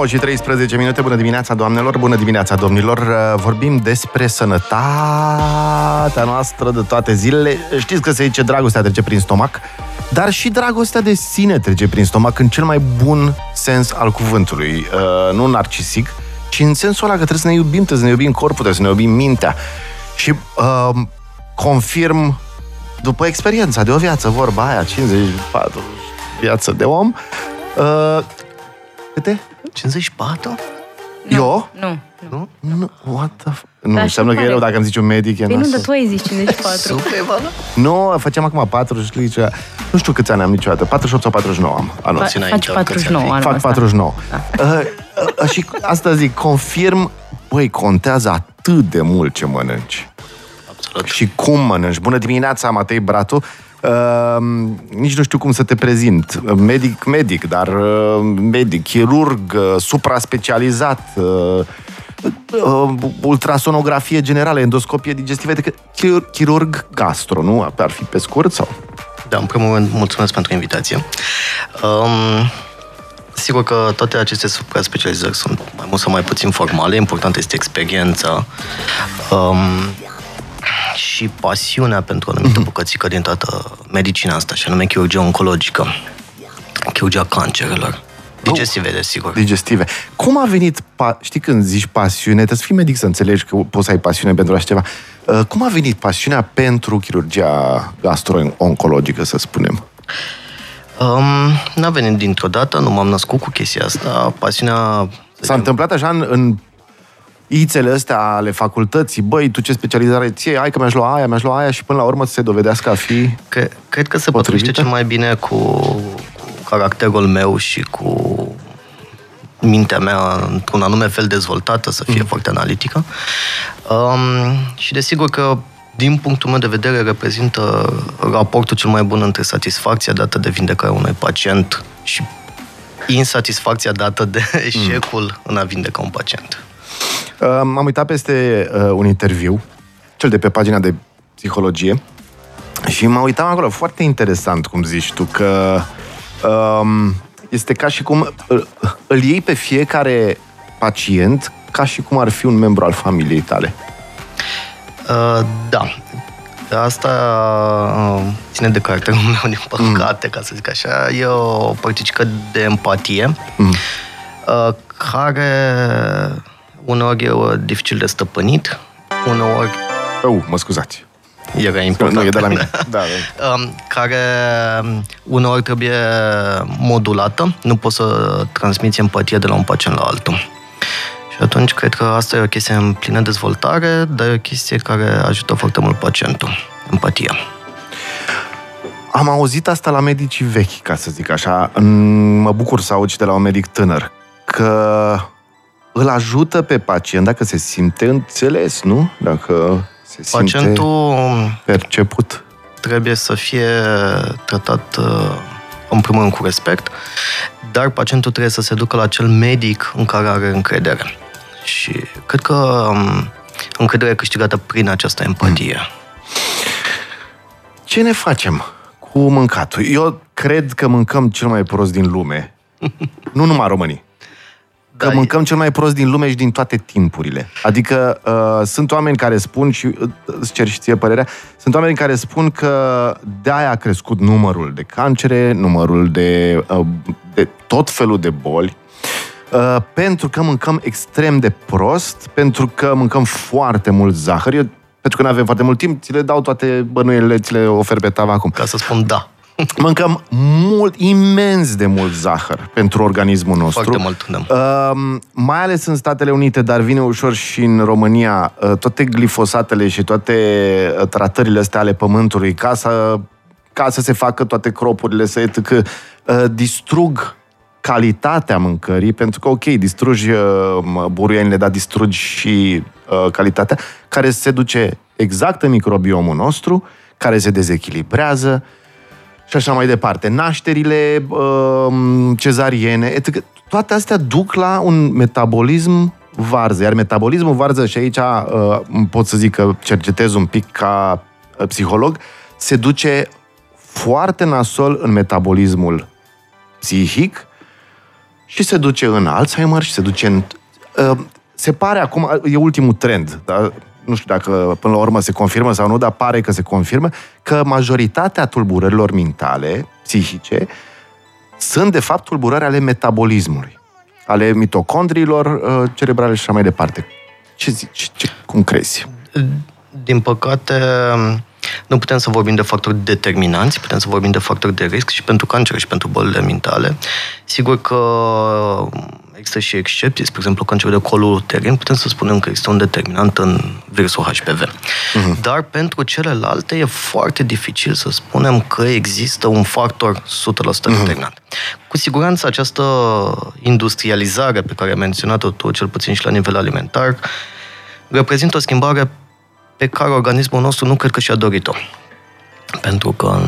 9 și 13 minute, bună dimineața doamnelor, bună dimineața domnilor. Uh, vorbim despre sănătatea noastră de toate zilele. Știți că se zice dragostea trece prin stomac, dar și dragostea de sine trece prin stomac în cel mai bun sens al cuvântului, uh, nu narcisic, ci în sensul ăla că trebuie să ne iubim, trebuie să ne iubim corpul, trebuie să ne iubim mintea. Și uh, confirm după experiența de o viață, vorba aia, 54 viață de om, uh, câte? 54? Nu, Eu? Nu. Nu? Nu, what the f- Nu, Dar înseamnă și că e care? rău dacă îmi zici un medic, e Păi nu, nasol. dar tu ai zis 54. Super, Ivana? Nu, facem acum 40, nu știu câți ani am niciodată, 48 sau 49 am anul Fa- ăsta. înainte, faci câți 49 ar fi? anul Fac ăsta. 49. Uh, uh, și asta zic, confirm, băi, contează atât de mult ce mănânci. Absolut. Și cum mănânci. Bună dimineața, Matei Bratu. Uh, nici nu știu cum să te prezint. Medic, medic, dar uh, medic, chirurg, uh, supra-specializat, uh, uh, ultrasonografie generală, endoscopie digestivă, adică chir- chirurg gastro, nu? Ar fi pe scurt sau? Da, în primul rând, mulțumesc pentru invitație. Um, sigur că toate aceste supra-specializări sunt mai mult sau mai puțin formale. Important este experiența um, și pasiunea pentru o anumită bucățică din toată medicina asta, și anume chirurgia oncologică, chirurgia cancerelor, digestive, desigur. Digestive. Cum a venit, pa- știi când zici pasiune, trebuie să fii medic să înțelegi că poți să ai pasiune pentru așa ceva. Uh, Cum a venit pasiunea pentru chirurgia gastro-oncologică, să spunem? Um, n-a venit dintr-o dată, nu m-am născut cu chestia asta. Pasiunea... S-a întâmplat așa în, în ițele astea ale facultății, băi, tu ce specializare ție, hai că mi-aș lua aia, mi-aș lua aia și până la urmă să se dovedească a fi... Cre- cred că se Potrivită? potrivește cel mai bine cu, cu caracterul meu și cu mintea mea într-un anume fel dezvoltată, să fie mm. foarte analitică. Um, și desigur că din punctul meu de vedere, reprezintă raportul cel mai bun între satisfacția dată de vindecarea unui pacient și insatisfacția dată de eșecul în a vindeca un pacient. Uh, M-am uitat peste uh, un interviu, cel de pe pagina de psihologie, și mă uitam acolo, foarte interesant cum zici tu, că um, este ca și cum îl, îl iei pe fiecare pacient ca și cum ar fi un membru al familiei tale. Uh, da. Asta uh, ține de caracterul meu, din păcate, mm. ca să zic așa. E o părticică de empatie mm. uh, care uneori e uh, dificil de stăpânit, uneori Oh, mă scuzați. era important. Nu, e de la mine. Da, da. Um, care um, uneori trebuie modulată. Nu poți să transmiți empatie de la un pacient la altul. Și atunci cred că asta e o chestie în plină dezvoltare, dar e o chestie care ajută foarte mult pacientul. Empatia. Am auzit asta la medicii vechi, ca să zic așa. Mm, Mă bucur să aud și de la un medic tânăr, că îl ajută pe pacient dacă se simte înțeles, nu? Dacă se simte Pacientul perceput. trebuie să fie tratat uh, în primul rând cu respect, dar pacientul trebuie să se ducă la acel medic în care are încredere. Și cred că um, încrederea e câștigată prin această empatie. Ce ne facem cu mâncatul? Eu cred că mâncăm cel mai prost din lume. nu numai românii. Că Da, e- mâncăm cel mai prost din lume și din toate timpurile. Adică uh, sunt oameni care spun, și uh, îți cer și ție părerea, sunt oameni care spun că de-aia a crescut numărul de cancere, numărul de, uh, de tot felul de boli, uh, pentru că mâncăm extrem de prost, pentru că mâncăm foarte mult zahăr. Eu, pentru că nu avem foarte mult timp, ți le dau toate bănuielile, ți le ofer pe tavă acum. Ca să spun da. Mâncăm mult, imens de mult zahăr pentru organismul nostru. Foarte mult, da. Uh, mai ales în Statele Unite, dar vine ușor și în România, uh, toate glifosatele și toate uh, tratările astea ale pământului, ca să, ca să se facă toate cropurile, să etc., uh, distrug calitatea mâncării, pentru că, ok, distrugi uh, mă, buruienile, dar distrugi și uh, calitatea, care se duce exact în microbiomul nostru, care se dezechilibrează, și așa mai departe. Nașterile um, cezariene, etc. Toate astea duc la un metabolism varză. Iar metabolismul varză, și aici uh, pot să zic că cercetez un pic ca uh, psiholog, se duce foarte nasol în metabolismul psihic și se duce în Alzheimer și se duce în... Uh, se pare acum, e ultimul trend, dar nu știu dacă până la urmă se confirmă sau nu, dar pare că se confirmă, că majoritatea tulburărilor mentale, psihice, sunt de fapt tulburări ale metabolismului, ale mitocondriilor uh, cerebrale și așa mai departe. Ce zici? Ce, cum crezi? Din păcate, nu putem să vorbim de factori determinanți, putem să vorbim de factori de risc și pentru cancer și pentru bolile mentale. Sigur că există și excepții, spre exemplu cancerul de colul uterin, putem să spunem că există un determinant în virusul HPV. Uh-huh. Dar pentru celelalte e foarte dificil să spunem că există un factor 100% uh-huh. determinant. Cu siguranță această industrializare pe care ai menționat-o tu, cel puțin și la nivel alimentar, reprezintă o schimbare pe care organismul nostru nu cred că și-a dorit-o. Pentru că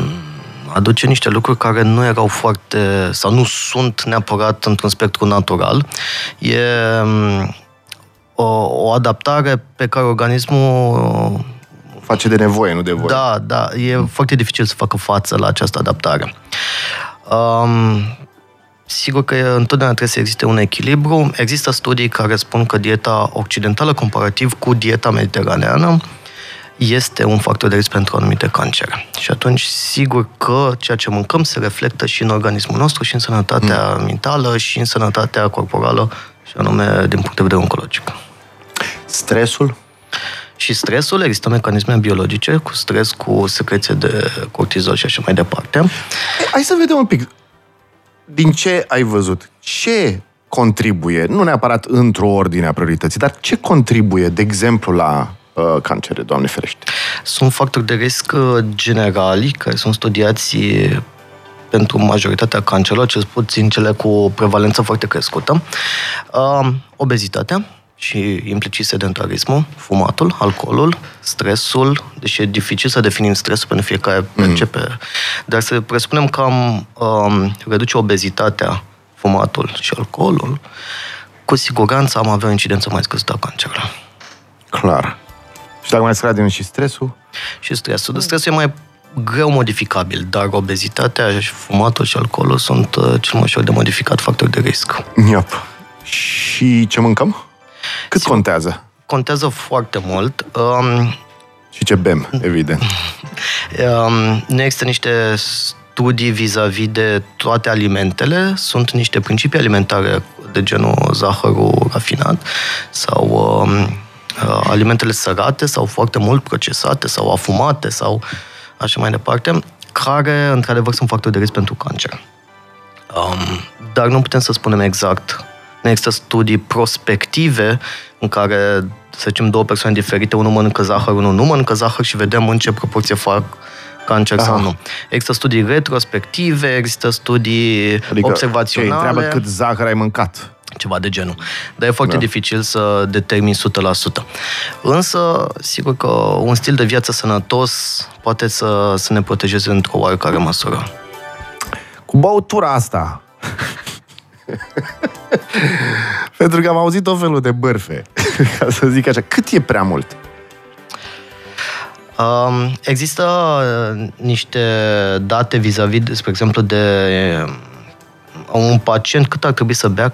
aduce niște lucruri care nu erau foarte, sau nu sunt neapărat într-un spectru natural. E mm, o, o adaptare pe care organismul face de nevoie, nu de voie. Da, da, e mm. foarte dificil să facă față la această adaptare. Um, sigur că întotdeauna trebuie să existe un echilibru. Există studii care spun că dieta occidentală comparativ cu dieta mediteraneană este un factor de risc pentru anumite cancere. Și atunci, sigur că ceea ce mâncăm se reflectă și în organismul nostru, și în sănătatea mm. mentală, și în sănătatea corporală, și anume din punct de vedere oncologic. Stresul? Și stresul, există mecanisme biologice cu stres, cu secreție de cortizol și așa mai departe. Hai să vedem un pic. Din ce ai văzut? Ce contribuie, nu neapărat într-o ordine a priorității, dar ce contribuie, de exemplu, la uh, cancere, Doamne ferește? Sunt factori de risc uh, generali care sunt studiați pentru majoritatea cancerelor, cel puțin cele cu prevalență foarte crescută. Uh, obezitatea, și implicit sedentarismul, fumatul, alcoolul, stresul, deși e dificil să definim stresul pentru fiecare mm. percepe, mm. dar să presupunem că am um, reduce obezitatea, fumatul și alcoolul, cu siguranță am avea o incidență mai scăzută a cancerului. Clar. Și dacă mai scade și stresul? Și stresul. Stresul e mai greu modificabil, dar obezitatea, și fumatul și alcoolul sunt uh, cel mai ușor de modificat factor de risc. Iop. Și ce mâncăm? Cât Sim, contează? Contează foarte mult. Um, și ce bem, evident. Um, nu există niște studii vis-a-vis de toate alimentele. Sunt niște principii alimentare de genul zahărul rafinat sau um, Uh, alimentele sărate sau foarte mult procesate sau afumate sau așa mai departe, care într-adevăr sunt factori de risc pentru cancer. Um, dar nu putem să spunem exact. Nu există studii prospective în care, să zicem, două persoane diferite, unul mănâncă zahăr, unul nu mănâncă zahăr și vedem în ce proporție fac cancer Aha. sau nu. Există studii retrospective, există studii adică, observaționale. Ce, întreabă cât zahăr ai mâncat ceva de genul. Dar e foarte da. dificil să determini 100%. Însă, sigur că un stil de viață sănătos poate să, să ne protejeze într-o oarecare măsură. Cu băutura asta, pentru că am auzit o felul de bărfe, ca să zic așa. Cât e prea mult? Um, există uh, niște date vis-a-vis, spre exemplu, de uh, un pacient cât ar trebui să bea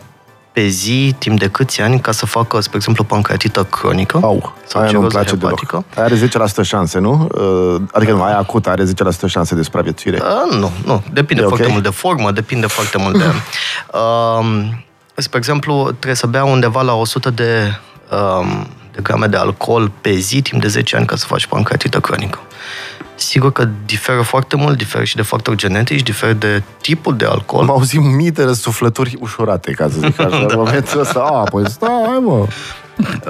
pe zi, timp de câți ani, ca să facă, spre exemplu, pancreatită cronică Au, sau aia nu place hepatică. Deloc. Are 10% șanse, nu? Uh, adică nu, aia acută are 10% șanse de supraviețuire. Uh, nu, nu. Depinde e foarte okay? mult de formă, depinde foarte mult de... Uh, spre exemplu, trebuie să bea undeva la 100 de, uh, de grame de alcool pe zi, timp de 10 ani, ca să faci pancreatită cronică. Sigur că diferă foarte mult, diferă și de factori genetici, diferă de tipul de alcool. Am auzit mii de răsuflături ușurate, ca să zic așa, da. în momentul ăsta. A, păi stai, mă.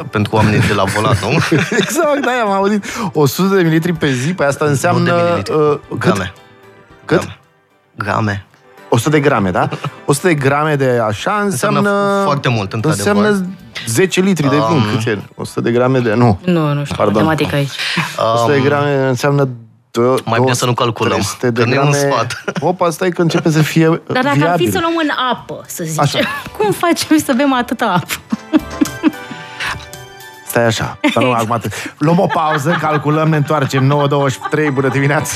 Pentru oamenii de la volan, nu? exact, da, am auzit 100 de mililitri pe zi, pe asta înseamnă... Nu de uh, cât? Grame. Cât? Grame. grame. 100 de grame, da? 100 de grame de așa înseamnă... înseamnă foarte mult, într Înseamnă 10 litri de vin, um, cât e? 100 de grame de... Nu. Nu, nu știu, Pardon. matematica aici. 100 de grame înseamnă Do- Mai bine să nu calculăm, de că grame... nu un sfat. Opa, stai că începe să fie Dar dacă viabil. ar fi să luăm în apă, să zicem, așa. cum facem să bem atâta apă? Stai așa. Să nu, acum Luăm o pauză, calculăm, ne întoarcem 9.23, bună dimineața!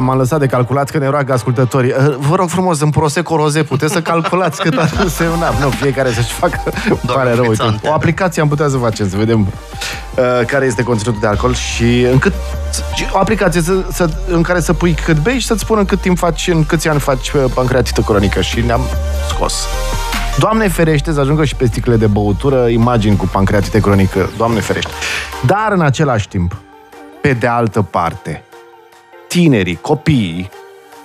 M-am lăsat de calculat că ne roagă ascultătorii. Uh, Vă rog frumos, în Prosecco Roze puteți să calculați cât ar însemna. Nu, fiecare să-și facă... Pare rău, uite. frițante. O aplicație am putea să facem, să vedem uh, care este conținutul de alcool și în cât... și O aplicație să, să, în care să pui cât bei și să-ți spună în cât timp faci, în câți ani faci uh, pancreatită cronică și ne-am scos. Doamne ferește să ajungă și pe sticlele de băutură imagini cu pancreatită cronică. Doamne ferește. Dar în același timp, pe de altă parte, tinerii, copiii,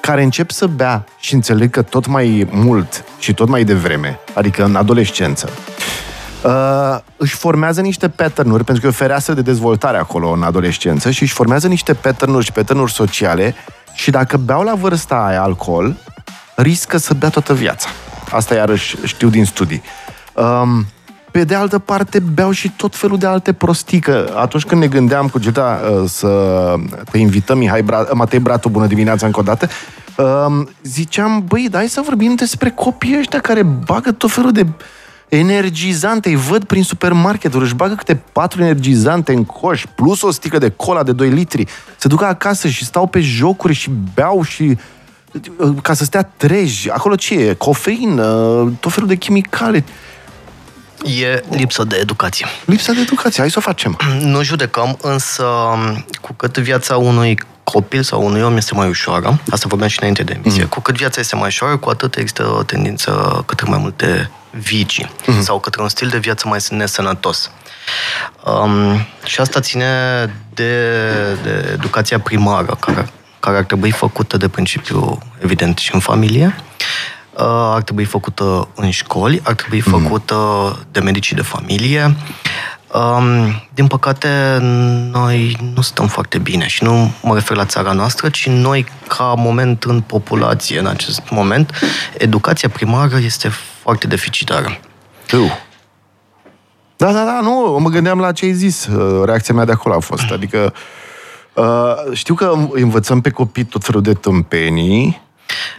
care încep să bea și înțeleg că tot mai mult și tot mai devreme, adică în adolescență, uh, își formează niște pattern-uri, pentru că e o fereastră de dezvoltare acolo în adolescență și își formează niște pattern-uri și pattern-uri sociale și dacă beau la vârsta aia alcool, riscă să bea toată viața. Asta iarăși știu din studii. Um, pe de altă parte, beau și tot felul de alte prostii, că atunci când ne gândeam cu Gilda uh, să te invităm, Mihai Bra- Matei Bratu, bună dimineața încă o dată, um, ziceam, băi, dai să vorbim despre copiii ăștia care bagă tot felul de energizante, îi văd prin supermarketuri, își bagă câte patru energizante în coș, plus o sticlă de cola de 2 litri, se duc acasă și stau pe jocuri și beau și uh, ca să stea treji. Acolo ce e? Cofeină, tot felul de chimicale. E lipsă de educație. Lipsa de educație, hai să o facem. Nu judecăm, însă cu cât viața unui copil sau unui om este mai ușoară, asta vorbeam și înainte de emisie, mm. cu cât viața este mai ușoară, cu atât există o tendință către mai multe vicii mm. sau către un stil de viață mai nesănătos. Um, și asta ține de, de educația primară, care, care ar trebui făcută de principiu, evident, și în familie, uh, ar trebui făcută în școli, ar trebui făcută de medicii de familie. Um, din păcate, noi nu stăm foarte bine și nu mă refer la țara noastră, ci noi, ca moment în populație, în acest moment, educația primară este foarte deficitară. Tu. Da, da, da, nu, mă gândeam la ce ai zis. Uh, Reacția mea de acolo a fost. Adică uh, știu că învățăm pe copii tot felul de tâmpenii,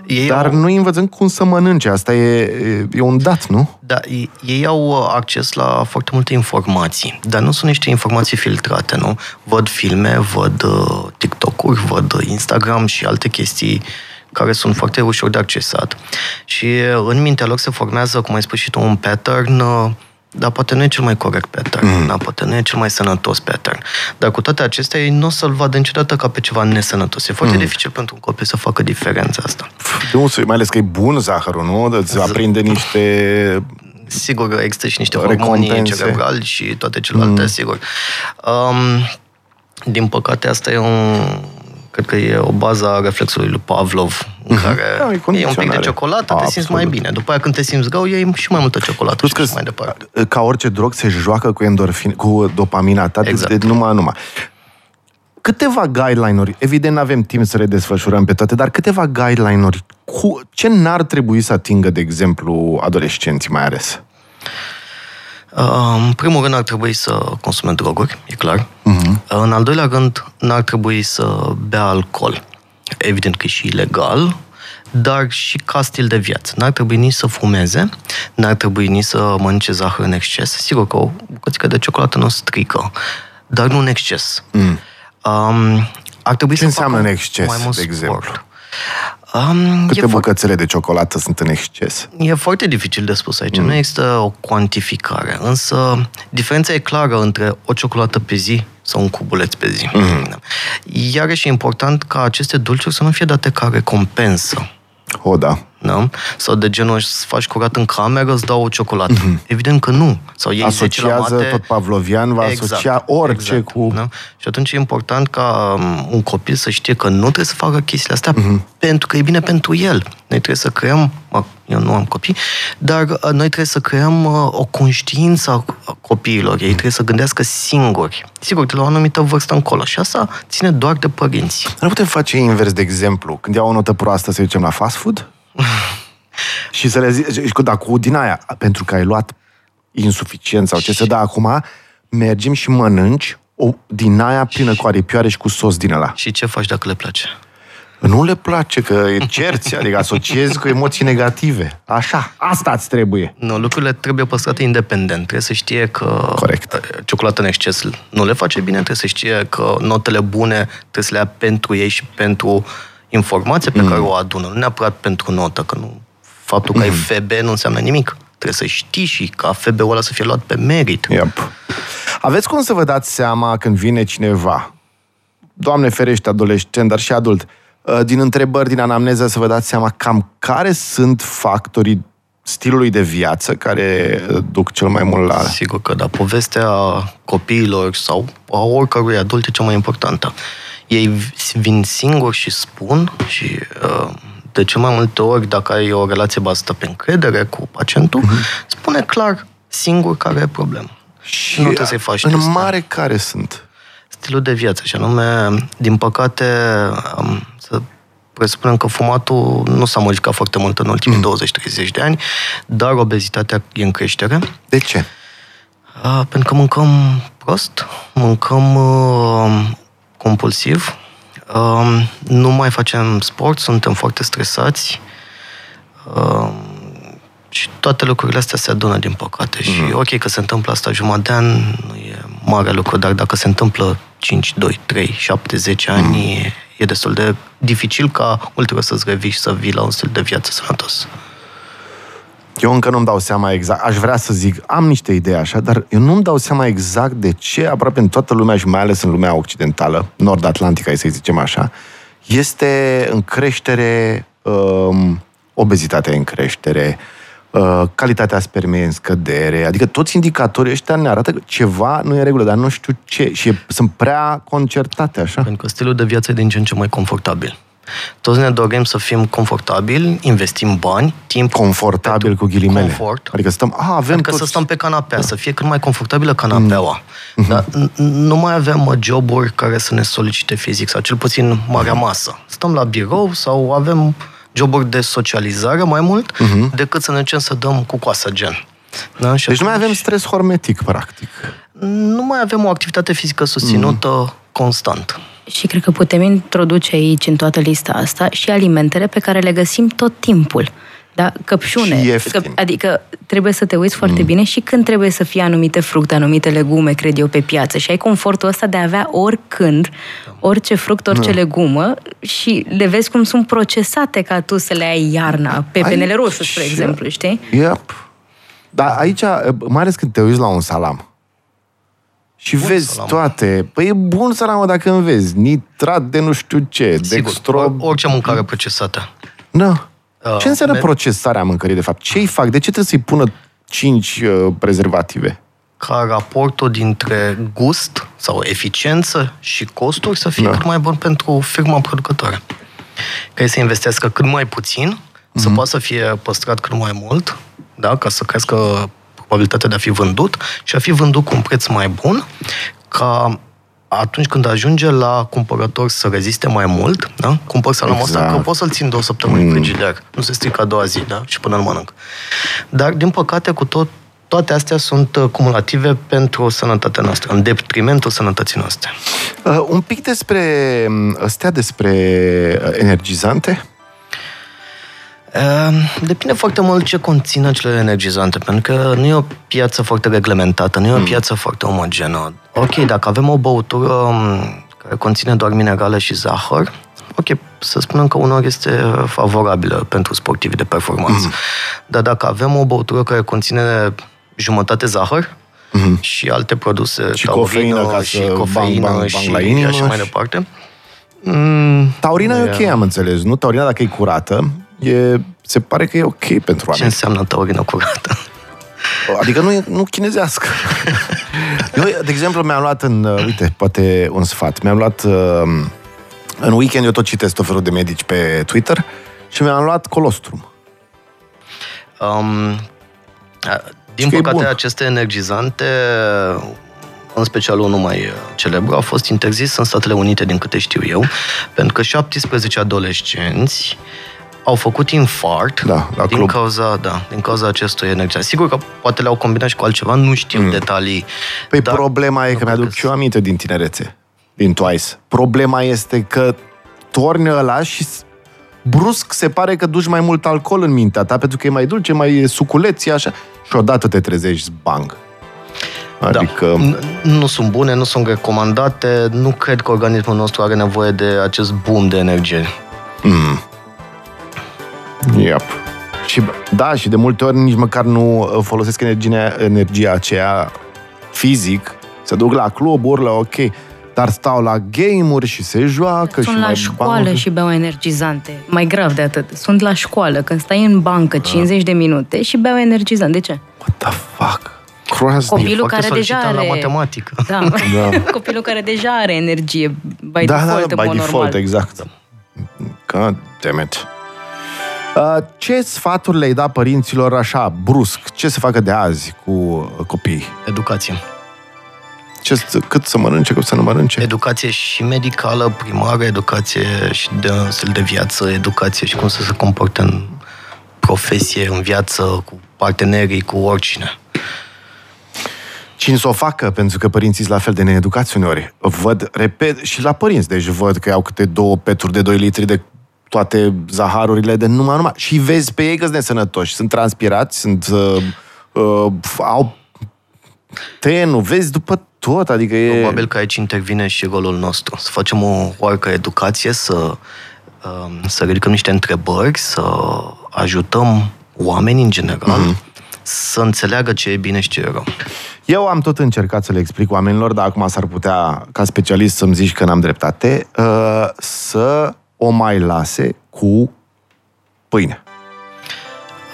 Ei dar au, nu îi învățăm cum să mănânce. Asta e, e un dat, nu? da, ei- ei au uh, acces la foarte multe informații, dar nu sunt niște informații filtrate, nu? Văd filme, văd uh, TikTok-uri, văd uh, Instagram și alte chestii care sunt foarte ușor de accesat. Și uh, în mintea lor se formează, cum ai spus și tu, un pattern uh, dar poate nu e cel mai corect pattern, mm. dar poate nu e cel mai sănătos pattern. Dar cu toate acestea, ei nu o să-l vadă niciodată ca pe ceva nesănătos. E foarte mm. dificil pentru un copil să facă diferența asta. Nu, mai ales că e bun zahărul, nu? Îți aprinde niște... Sigur, există și niște hormoni Recompense. cerebrali și toate celelalte, mm. sigur. Um, din păcate, asta e un... Cred că e o bază a reflexului lui Pavlov, în care Da, e e un pic de condiționare. ciocolată, te simți Absolut. mai bine. După aia, când te simți rău, iei și mai multă ciocolată Plus și că așa mai departe. ca orice drog se joacă cu endorfin, cu dopamina ta Exact. de, de numai numai. Câteva guideline-uri, evident nu avem timp să le desfășurăm pe toate, dar câteva guideline-uri, cu ce n-ar trebui să atingă, de exemplu, adolescenții mai ales? Uh, În primul rând ar trebui să consume droguri, e clar. Uh-huh. În al doilea rând, n-ar trebui să bea alcool. Evident că e și ilegal, dar și ca stil de viață. N-ar trebui nici să fumeze, n-ar trebui nici să mănânce zahăr în exces. Sigur că o bucățică de ciocolată nu strică, dar nu în exces. Mm. Um, ar trebui Ce să înseamnă facă în exces, mai mult de exemplu? sport. Um, Câte e, fo- bucățele de ciocolată sunt în exces? E foarte dificil de spus aici. Mm. Nu există o cuantificare. Însă, diferența e clară între o ciocolată pe zi sau un cubuleț pe zi. Mm. Iarăși e important ca aceste dulciuri să nu fie date ca recompensă. O, da. Da? Sau de genul, să faci curat în cameră, îți dau o ciocolată. Mm-hmm. Evident că nu. Sau iei 10 la Asociază, mate, tot Pavlovian va asocia orice exact, cu... Da? Și atunci e important ca um, un copil să știe că nu trebuie să facă chestiile astea Mhm. uh-huh. pentru că e bine pentru el. Noi trebuie să creăm, mă, eu nu am copii, dar uh, noi trebuie să creăm uh, o conștiință a a copiilor. Ei trebuie să gândească singuri. Sigur, de la o anumită vârstă încolo. Și asta ține doar de părinți. Nu putem face invers, de exemplu. Când iau o notă proastă, să ducem la fast food? și să le zic, da, cu din aia, pentru că ai luat insuficient sau ce să da acum, mergem și mănânci o din aia plină cu aripioare și cu sos din ăla. Și ce faci dacă le place? Nu le place că e cerți, adică asociezi cu emoții negative. Așa, asta îți trebuie. Nu, lucrurile trebuie păstrate independent. Trebuie să știe că Corect. ciocolată în exces nu le face bine, trebuie să știe că notele bune trebuie să le ia pentru ei și pentru informație pe mm. care o adună, nu neapărat pentru notă, că nu, faptul că mm. ai FB nu înseamnă nimic. Trebuie să știi și ca FB-ul ăla să fie luat pe merit. Yep. Aveți cum să vă dați seama când vine cineva, Doamne ferește, adolescent, dar și adult, uh, din întrebări, din anamneză, să vă dați seama cam care sunt factorii stilului de viață care uh, duc cel mai mult la... Sigur că da, povestea copiilor sau a oricărui adult e cea mai importantă. Ei vin singuri și spun și uh, de ce mai multe ori, dacă ai o relație bazată pe încredere cu pacientul, uh-huh. spune clar singur care e problema. Și nu trebuie să-i faci În testa. mare care sunt? Stilul de viață, și anume, din păcate, um, să presupunem că fumatul nu s-a modificat foarte mult în ultimii mm. 20-30 de ani, dar obezitatea e în creștere. De ce? Uh, pentru că mâncăm prost, mâncăm uh, compulsiv, uh, nu mai facem sport, suntem foarte stresați uh, și toate lucrurile astea se adună, din păcate. Mm. Și ok că se întâmplă asta jumătate de an, nu e mare lucru, dar dacă se întâmplă 5, 2, 3, 7, 10 ani, mm. e, e destul de dificil ca ulterior să-ți revii și să vii la un stil de viață sănătos. Eu încă nu-mi dau seama exact, aș vrea să zic, am niște idei așa, dar eu nu-mi dau seama exact de ce aproape în toată lumea și mai ales în lumea occidentală, nord-atlantică, să zicem așa, este în creștere, um, obezitatea în creștere, uh, calitatea spermei în scădere, adică toți indicatorii ăștia ne arată că ceva nu e în regulă, dar nu știu ce și sunt prea concertate așa. Pentru că stilul de viață e din ce în ce mai confortabil. Toți ne dorim să fim confortabili, investim bani, timp... Confortabil cu ghilimele. Confort. Adică stăm... A, avem adică toți... să stăm pe canapea, să fie cât mai confortabilă canapeaua. Mm. Dar nu mai avem uh, joburi care să ne solicite fizic, sau cel puțin marea mm. masă. Stăm la birou sau avem joburi de socializare mai mult, mm-hmm. decât să ne ducem să dăm cu coasa gen. Da? Și deci nu mai avem stres hormetic, practic. Nu mai avem o activitate fizică susținută mm. constant. Și cred că putem introduce aici, în toată lista asta, și alimentele pe care le găsim tot timpul. Da? Căpșune. Că, adică trebuie să te uiți foarte mm. bine și când trebuie să fie anumite fructe, anumite legume, cred eu, pe piață. Și ai confortul ăsta de a avea oricând, orice fruct, orice no. legumă și le vezi cum sunt procesate ca tu să le ai iarna, pe penele roșu, spre exemplu, știi? Yep. Dar aici, mai ales când te uiți la un salam, și bun vezi salam. toate. Păi e bun salamă dacă îmi vezi. Nitrat de nu știu ce, Sigur, dextro... orice mâncare procesată. Da. Uh, ce înseamnă me... procesarea mâncării, de fapt? Ce-i fac? De ce trebuie să-i pună cinci uh, prezervative? Ca raportul dintre gust sau eficiență și costuri să fie da. cât mai bun pentru firma producătoare. Care să investească cât mai puțin, mm-hmm. să mhm. poată să fie păstrat cât mai mult, da? ca să crească probabilitatea de a fi vândut și a fi vândut cu un preț mai bun, ca atunci când ajunge la cumpărător să reziste mai mult, da? cumpăr salamul exact. ăsta, că pot să-l țin două săptămâni mm. frigider, nu se strică a doua zi, da? și până îl mănânc. Dar, din păcate, cu tot, toate astea sunt uh, cumulative pentru sănătatea noastră, în detrimentul sănătății noastre. Uh, un pic despre, astea despre uh, energizante? Ehm, depinde foarte mult ce conțin acele energizante, pentru că nu e o piață foarte reglementată, nu e o mm. piață foarte omogenă. Ok, dacă avem o băutură mm, care conține doar minerale și zahăr, ok, să spunem că unor este favorabilă pentru sportivi de performanță. Mm. Dar dacă avem o băutură care conține jumătate zahăr, mm-hmm. și alte produse, și cofeină, ca și cofeină bang, bang, și, bang la inimă așa mai departe. Mm, taurina e ok, am înțeles, nu? Taurina, dacă e curată, e, se pare că e ok pentru oameni. Ce înseamnă taurină curată? Adică nu, e, nu chinezească. Eu, de exemplu, mi-am luat în, uh, uite, poate un sfat, mi-am luat uh, în weekend, eu tot citesc tot felul de medici pe Twitter și mi-am luat colostrum. Um, din păcate, aceste energizante, în special unul mai uh, celebru, a fost interzis în Statele Unite, din câte știu eu, pentru că 17 adolescenți au făcut infart da, la din, club. cauza, da, din cauza acestui energie. Sigur că poate le-au combinat și cu altceva, nu știu mm. detalii. Păi problema e că mi-aduc și eu aminte din tinerețe, din Twice. Problema este că torni ăla și s- brusc se pare că duci mai mult alcool în mintea ta, pentru că e mai dulce, mai e suculeț, e așa. Și odată te trezești, bang. Adică... Da. N- Nu sunt bune, nu sunt recomandate, nu cred că organismul nostru are nevoie de acest boom de energie. Yep. Și, da, și de multe ori nici măcar nu uh, folosesc energia, energia aceea fizic, se duc la cluburi, la ok, dar stau la game-uri și se joacă și Sunt la mai școală bang. și beau energizante. Mai grav de atât. Sunt la școală, când stai în bancă 50 de minute și beau energizant. De ce? What the fuck? Groaznic. Copilul foarte care deja solicitant are... la matematică. Da. Da. Copilul care deja are energie by da, default, da, în by mod default, normal. exact. God damn it. Uh, ce sfaturi le-ai da părinților așa, brusc? Ce să facă de azi cu uh, copiii? Educație. Ce, să- cât să mănânce, cât să nu mănânce? Educație și medicală, primară, educație și de stil de viață, educație și cum să se comporte în profesie, în viață, cu partenerii, cu oricine. Cine să o facă, pentru că părinții sunt la fel de needucați uneori. Văd, repet, și la părinți, deci văd că iau câte două peturi de 2 litri de toate zaharurile de numai, numai. Și vezi pe ei că sunt nesănătoși, sunt transpirați, sunt, uh, uh, au tenul, vezi după tot, adică e... Probabil că aici intervine și rolul nostru. Să facem o oarcă educație, să, um, să ridicăm niște întrebări, să ajutăm oamenii în general Mhm. să înțeleagă ce e bine și ce e rău. Eu am tot încercat să le explic oamenilor, dar acum s-ar putea, ca specialist, să-mi zici că n-am dreptate, uh, să o mai lase cu pâine.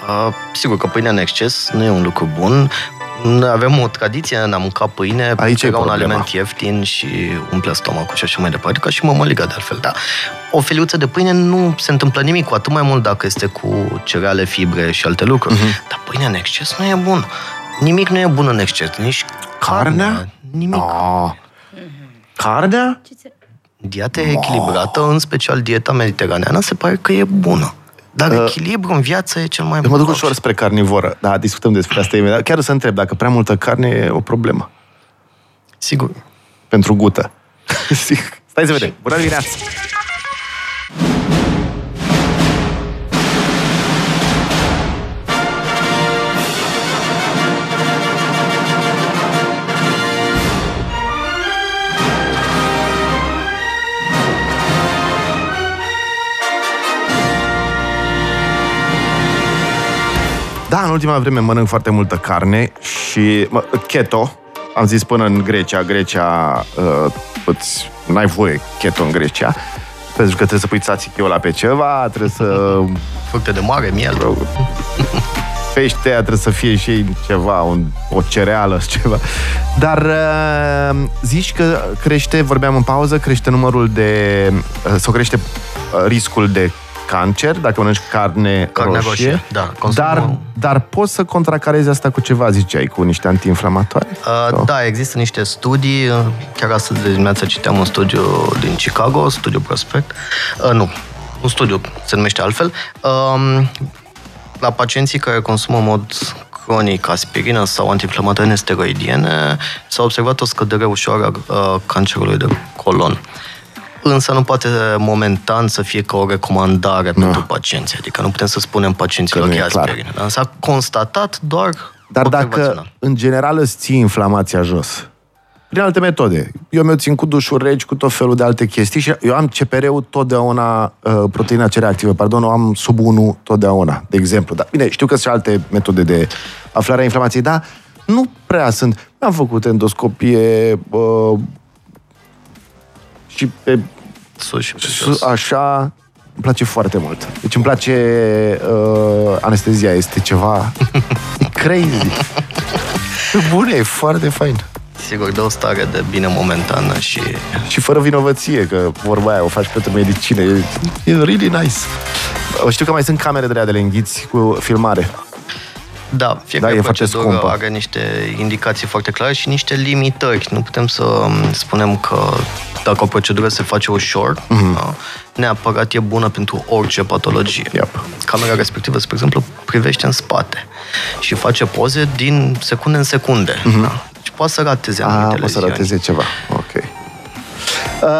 Uh, sigur că pâinea în exces nu e un lucru bun. Noi avem o tradiție în a mânca pâine, Aici e era un problema. aliment ieftin și umple stomacul și așa mai departe, ca și mămăliga de altfel, da. O feliuță de pâine nu se întâmplă nimic, cu atât mai mult dacă este cu cereale, fibre și alte lucruri. Mhm. Dar pâinea în exces nu e bun. Nimic nu e bun în exces, nici Carnea? carnea, nimic. Oh. Carnea? Dieta e echilibrată, în special dieta mediteraneană, se pare că e bună. Dar Uh, echilibru în viață e cel mai Eu mă duc important. ușor spre carnivoră. Da, discutăm despre asta imediat. Chiar să întreb dacă prea multă carne e o problemă Sigur. pentru gută. Stai să vedem. Bună dimineața! Ultima vreme mănânc foarte multă carne și mă, keto, am zis până în Grecia, Grecia, uh, îți, n-ai voie keto în Grecia, pentru că trebuie să pui tzatziki la pe ceva, trebuie să Fructe de mare, miel. pește aia trebuie să fie și ceva, un, o cereală, ceva. Dar uh, zici că crește, vorbeam în pauză, crește numărul de, uh, sau crește uh, riscul de cancer dacă mănânci carne, Carne roșie. roșie, da, consumul- Dar, dar poți să contracarezi asta cu ceva, ziceai, cu niște antiinflamatoare? Uh, Sau? da, există niște studii. uh, Chiar astăzi de dimineață citeam un studiu din Chicago, studiu prospect. Uh, nu, un studiu se numește altfel. Um, la pacienții care consumă în mod cronic aspirină sau antiinflamatori nesteroidiene s-a observat o scădere ușoară a uh, cancerului de colon. Însă nu poate momentan să fie ca o recomandare pentru pacienți. Adică nu putem să spunem pacienților Că că nu e e clar. aspirină. Dar s-a constatat doar Dar dacă, observațional. în general, îți ții inflamația jos, prin alte metode. Eu mi-o țin cu dușuri reci, cu tot felul de alte chestii și eu am CPR-ul totdeauna, uh, proteina C reactivă, pardon, o am sub 1 totdeauna, de exemplu. Dar, bine, știu că sunt și alte metode de aflare a inflamației, dar nu prea sunt. Am făcut endoscopie uh, și pe Sus și pe Su- jos. Așa, îmi place foarte mult. Deci îmi place uh, anestezia, este ceva e crazy. Bune, e foarte fain. Sigur, dă o stare de bine momentană și Și fără vinovăție, că vorba aia o faci pentru medicină. E, e really nice. Uh, Știu că mai sunt camere de alea de le înghiți cu filmare. da, fiecare Da, e foarte procedură scumpă. are niște indicații foarte clare și niște limitări. Nu putem să um, spunem că dacă o procedură se face ușor, da, neapărat e bună pentru orice patologie. Mhm. Yep. Camera respectivă, spre exemplu, privește în spate și face poze din secunde în secunde. Da? Deci poate să rateze Mhm. A, anumite poți să leziuni. rateze ceva. Ok.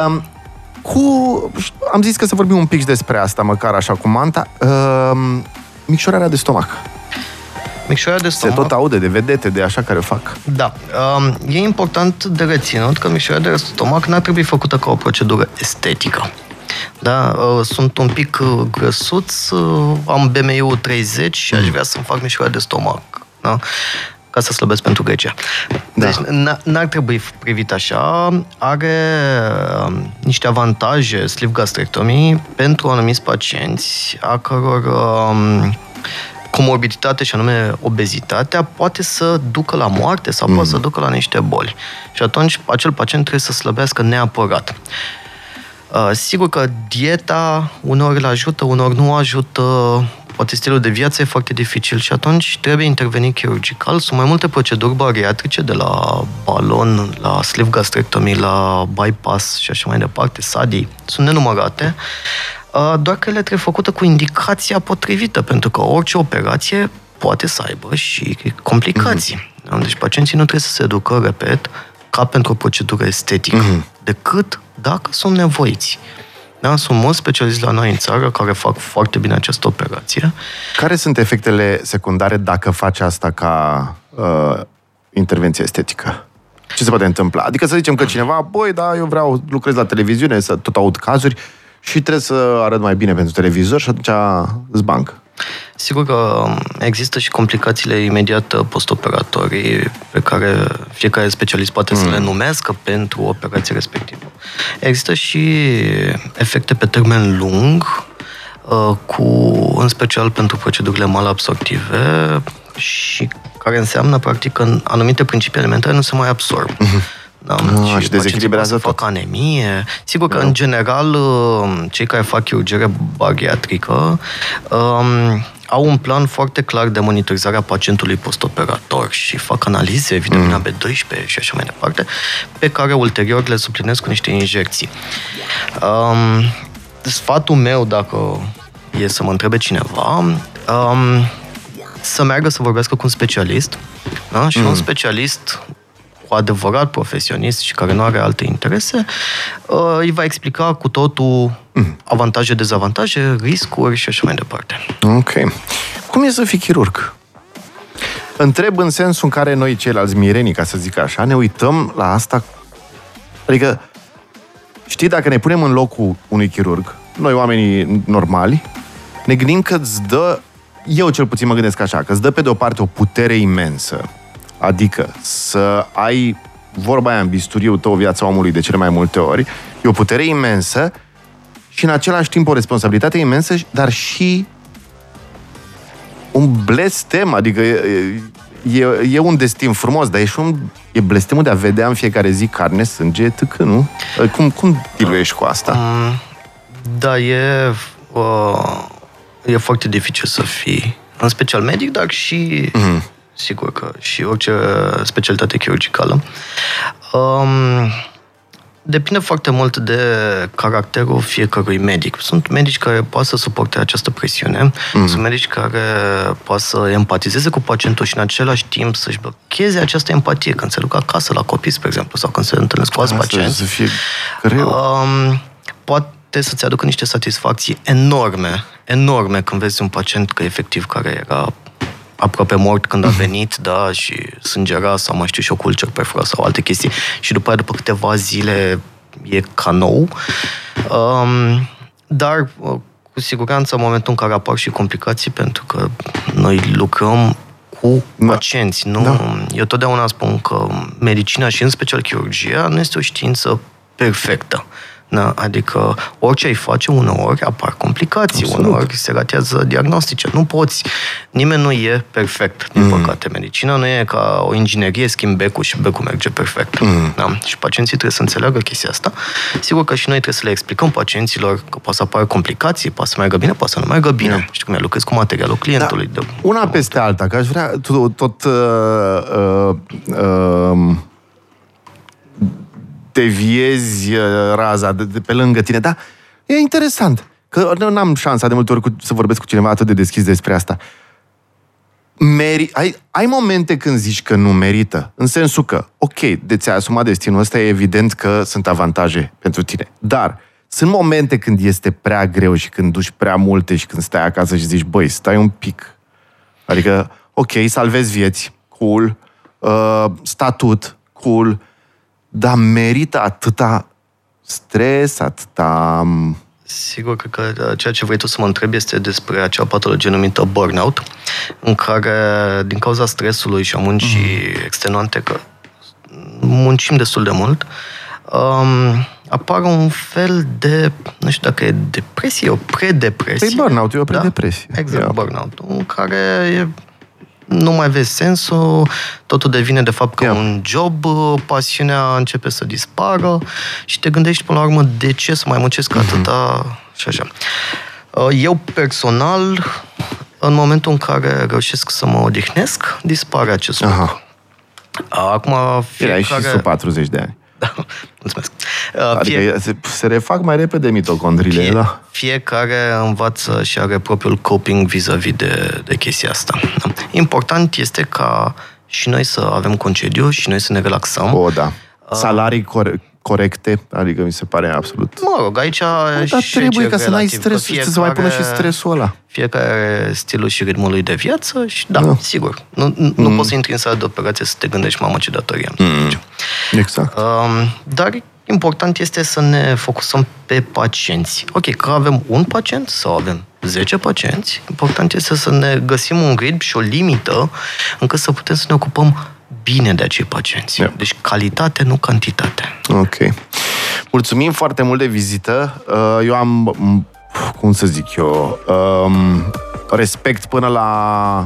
Um, cu... Am zis că să vorbim un pic despre asta, măcar așa cu Manta. Uh, micșorarea de stomac. Micșorarea de stomac... Se tot aude de vedete, de așa care o fac. Da. Um, e important de reținut că micșorarea de stomac n-ar trebui făcută ca o procedură estetică. Da, uh, sunt un pic uh, grăsuț, uh, am BMI-ul 30 și aș vrea să-mi fac mișcare de stomac. Da? ca să slăbesc pentru Grecia. Da. Deci n-ar trebui privit așa. Are um, niște avantaje sleeve gastrectomii pentru anumiți pacienți a căror um, comorbiditate și anume obezitatea poate să ducă la moarte sau mm. poate să ducă la niște boli. Și atunci acel pacient trebuie să slăbească neapărat. Uh, sigur că dieta uneori îl ajută, uneori nu ajută, poate stilul de viață e foarte dificil și atunci trebuie intervenit chirurgical. Sunt mai multe proceduri bariatrice, de la balon, la sleeve gastrectomie, la bypass și așa mai departe, SADI, sunt nenumărate, uh, doar că ele trebuie făcute cu indicația potrivită, pentru că orice operație poate să aibă și complicații. Mm-hmm. Deci pacienții nu trebuie să se ducă, repet, ca pentru o procedură estetică, mm-hmm. decât dacă sunt nevoiți. Da? Sunt mulți specialiști la noi în țară care fac foarte bine această operație. Care sunt efectele secundare dacă faci asta ca uh, intervenție estetică? Ce se poate întâmpla? Adică să zicem că cineva, băi, da, eu vreau, lucrez la televiziune, să tot aud cazuri și trebuie să arăt mai bine pentru televizor și atunci îți banc. Sigur că există și complicațiile imediat postoperatorii pe care fiecare specialist poate mm. să le mm. numească pentru operație respectivă. Există și efecte pe termen lung, uh, cu, în special pentru procedurile malabsorptive și care înseamnă practic că anumite principii alimentare nu se mai absorb. Mm-hmm. Da, ah, și, și dezechilibrează tot. Fac anemie. Sigur că, da. în general, uh, cei care fac chirurgie bariatrică um, au un plan foarte clar de monitorizare a pacientului postoperator și fac analize, vitamina mm. B12 și așa mai departe, pe care ulterior le suplinesc cu niște injecții. Um, sfatul meu, dacă e să mă întrebe cineva, um, să meargă să vorbească cu un specialist da? și mm. un specialist cu adevărat profesionist și care nu are alte interese, uh, îi va explica cu totul mm. avantaje, dezavantaje, riscuri și așa mai departe. Ok. Cum e să fii chirurg? Întreb în sensul în care noi, ceilalți mirenii, ca să zic așa, ne uităm la asta. Adică, știi, dacă ne punem în locul unui chirurg, noi oamenii normali, ne gândim că îți dă, eu cel puțin mă gândesc așa, că îți dă pe de o parte o putere imensă, Adică să ai vorba aia în bisturiul tău, viața omului de cele mai multe ori, e o putere imensă și în același timp o responsabilitate imensă, dar și un blestem, adică e, e, e un destin frumos, dar e și un e blestemul de a vedea în fiecare zi carne, sânge, tâcă, nu? Cum, cum diluiești cu asta? Mm, da, e, uh, e foarte dificil să fii, în special medic, dar și mm sigur că și orice specialitate chirurgicală. Um, depinde foarte mult de caracterul fiecărui medic. Sunt medici care pot să suporte această presiune, mm. sunt medici care pot să empatizeze cu pacientul și în același timp să-și blocheze această empatie când se duc acasă la copii, spre exemplu, sau când se întâlnesc cu alți pacienți. Să fie greu. Um, poate să-ți aducă niște satisfacții enorme, enorme când vezi un pacient că efectiv care era aproape mort când a mhm. venit, da, și sângera sau mai știu și o culcer perforat sau alte chestii. Și după aia, după câteva zile, e ca nou. Um, dar, uh, cu siguranță, în momentul în care apar și complicații, pentru că noi lucrăm cu da. pacienți. Nu? Da. Eu totdeauna spun că medicina și în special chirurgia nu este o știință perfectă. Da? Adică orice ai face, uneori apar complicații, Absolut. uneori se ratează diagnostice. Nu poți, nimeni nu e perfect, din mm. păcate. Medicina nu e ca o inginerie, schimb becul și becul merge perfect. Mm. Da? Și pacienții trebuie să înțeleagă chestia asta. Sigur că și noi trebuie să le explicăm pacienților că poate să apară complicații, poate să meargă bine, poate să nu meargă bine. Da. Știi cum e, lucrezi cu materialul clientului. Da. De... Una peste alta, că aș vrea tot, tot uh, uh, uh, deviezi uh, raza de, de pe lângă tine. Da, e interesant. Că nu am șansa de multe ori cu, să vorbesc cu cineva atât de deschis despre asta. Meri, ai, ai momente când zici că nu merită. În sensul că, ok, de ți-ai asumat destinul ăsta, e evident că sunt avantaje pentru tine. Dar sunt momente când este prea greu și când duci prea multe și când stai acasă și zici, băi, stai un pic. Adică, ok, salvezi vieți, cool, uh, statut, cool, dar merită atâta stres, atâta... um, Sigur că, că ceea ce vrei tu să mă întrebi este despre acea patologie numită burnout, în care, din cauza stresului și a muncii mm. extenuante, că muncim destul de mult, um, apare un fel de, nu știu dacă e depresie, o predepresie. Păi burnout, e o predepresie. Da? Exact, Ia. burnout. În care e, nu mai vezi sensul, totul devine de fapt ca Ia. un job, pasiunea începe să dispară și te gândești până la urmă de ce să mai muncesc atâta și așa. Uh, Eu personal, în momentul în care reușesc să mă odihnesc, dispare acest lucru. Aha. Acum Erai și fiecare... sub 40 de ani. Da, mulțumesc. Uh, Adică fie- se, se refac mai repede mitocondriile, fie, da? Fiecare învață și are propriul coping vis-a-vis de, de chestia asta. Important este ca și noi să avem concediu și noi să ne relaxăm. O, da. Salarii core- corecte, adică mi se pare absolut... Mă rog, aici Dar și trebuie aici ca e să n-ai relativ, că stresul, să se mai pună și stresul ăla. Fiecare are stilul și ritmul lui de viață și da, Da. sigur. Nu, nu, nu poți să intri în sala de operație să te gândești, mamă, ce datorie am. Mm. Exact. Um, dar important este să ne focusăm pe pacienți. Ok, că avem un pacient sau avem 10 pacienți, important este să ne găsim un ritm și o limită încât să putem să ne ocupăm bine de acei pacienți. Yeah. Deci calitate, nu cantitate. Ok. Mulțumim foarte mult de vizită. Uh, Eu am, m, cum să zic eu, um, respect până la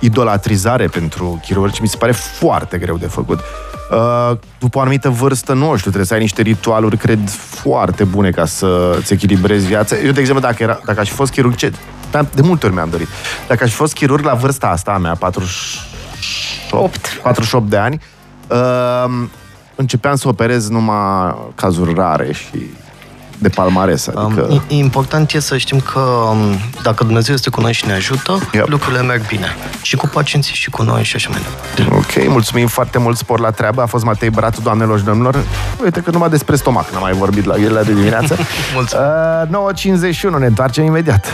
idolatrizare pentru chirurgi. Mi se pare foarte greu de făcut. Uh, După o anumită vârstă, nu știu, trebuie să ai niște ritualuri, cred, foarte bune ca să-ți echilibrezi viața. Eu, de exemplu, dacă, era, dacă aș fi fost chirurg, ce, de multe ori mi-am dorit. Dacă aș fi fost chirurg la vârsta asta a mea, 48, 48 de ani, uh, începeam să operez numai cazuri rare și de palmares, adică... Um, i- important e să știm că um, dacă Dumnezeu este cu noi și ne ajută, Yep. lucrurile merg bine. Și cu pacienții, și cu noi, și așa mai departe. Ok, mulțumim foarte mult, spor la treabă. A fost Matei Bratu, doamnelor și domnilor. Uite că numai despre stomac n-am mai vorbit la el de dimineață. Mulțumim. Uh, 9.51, ne întoarcem imediat.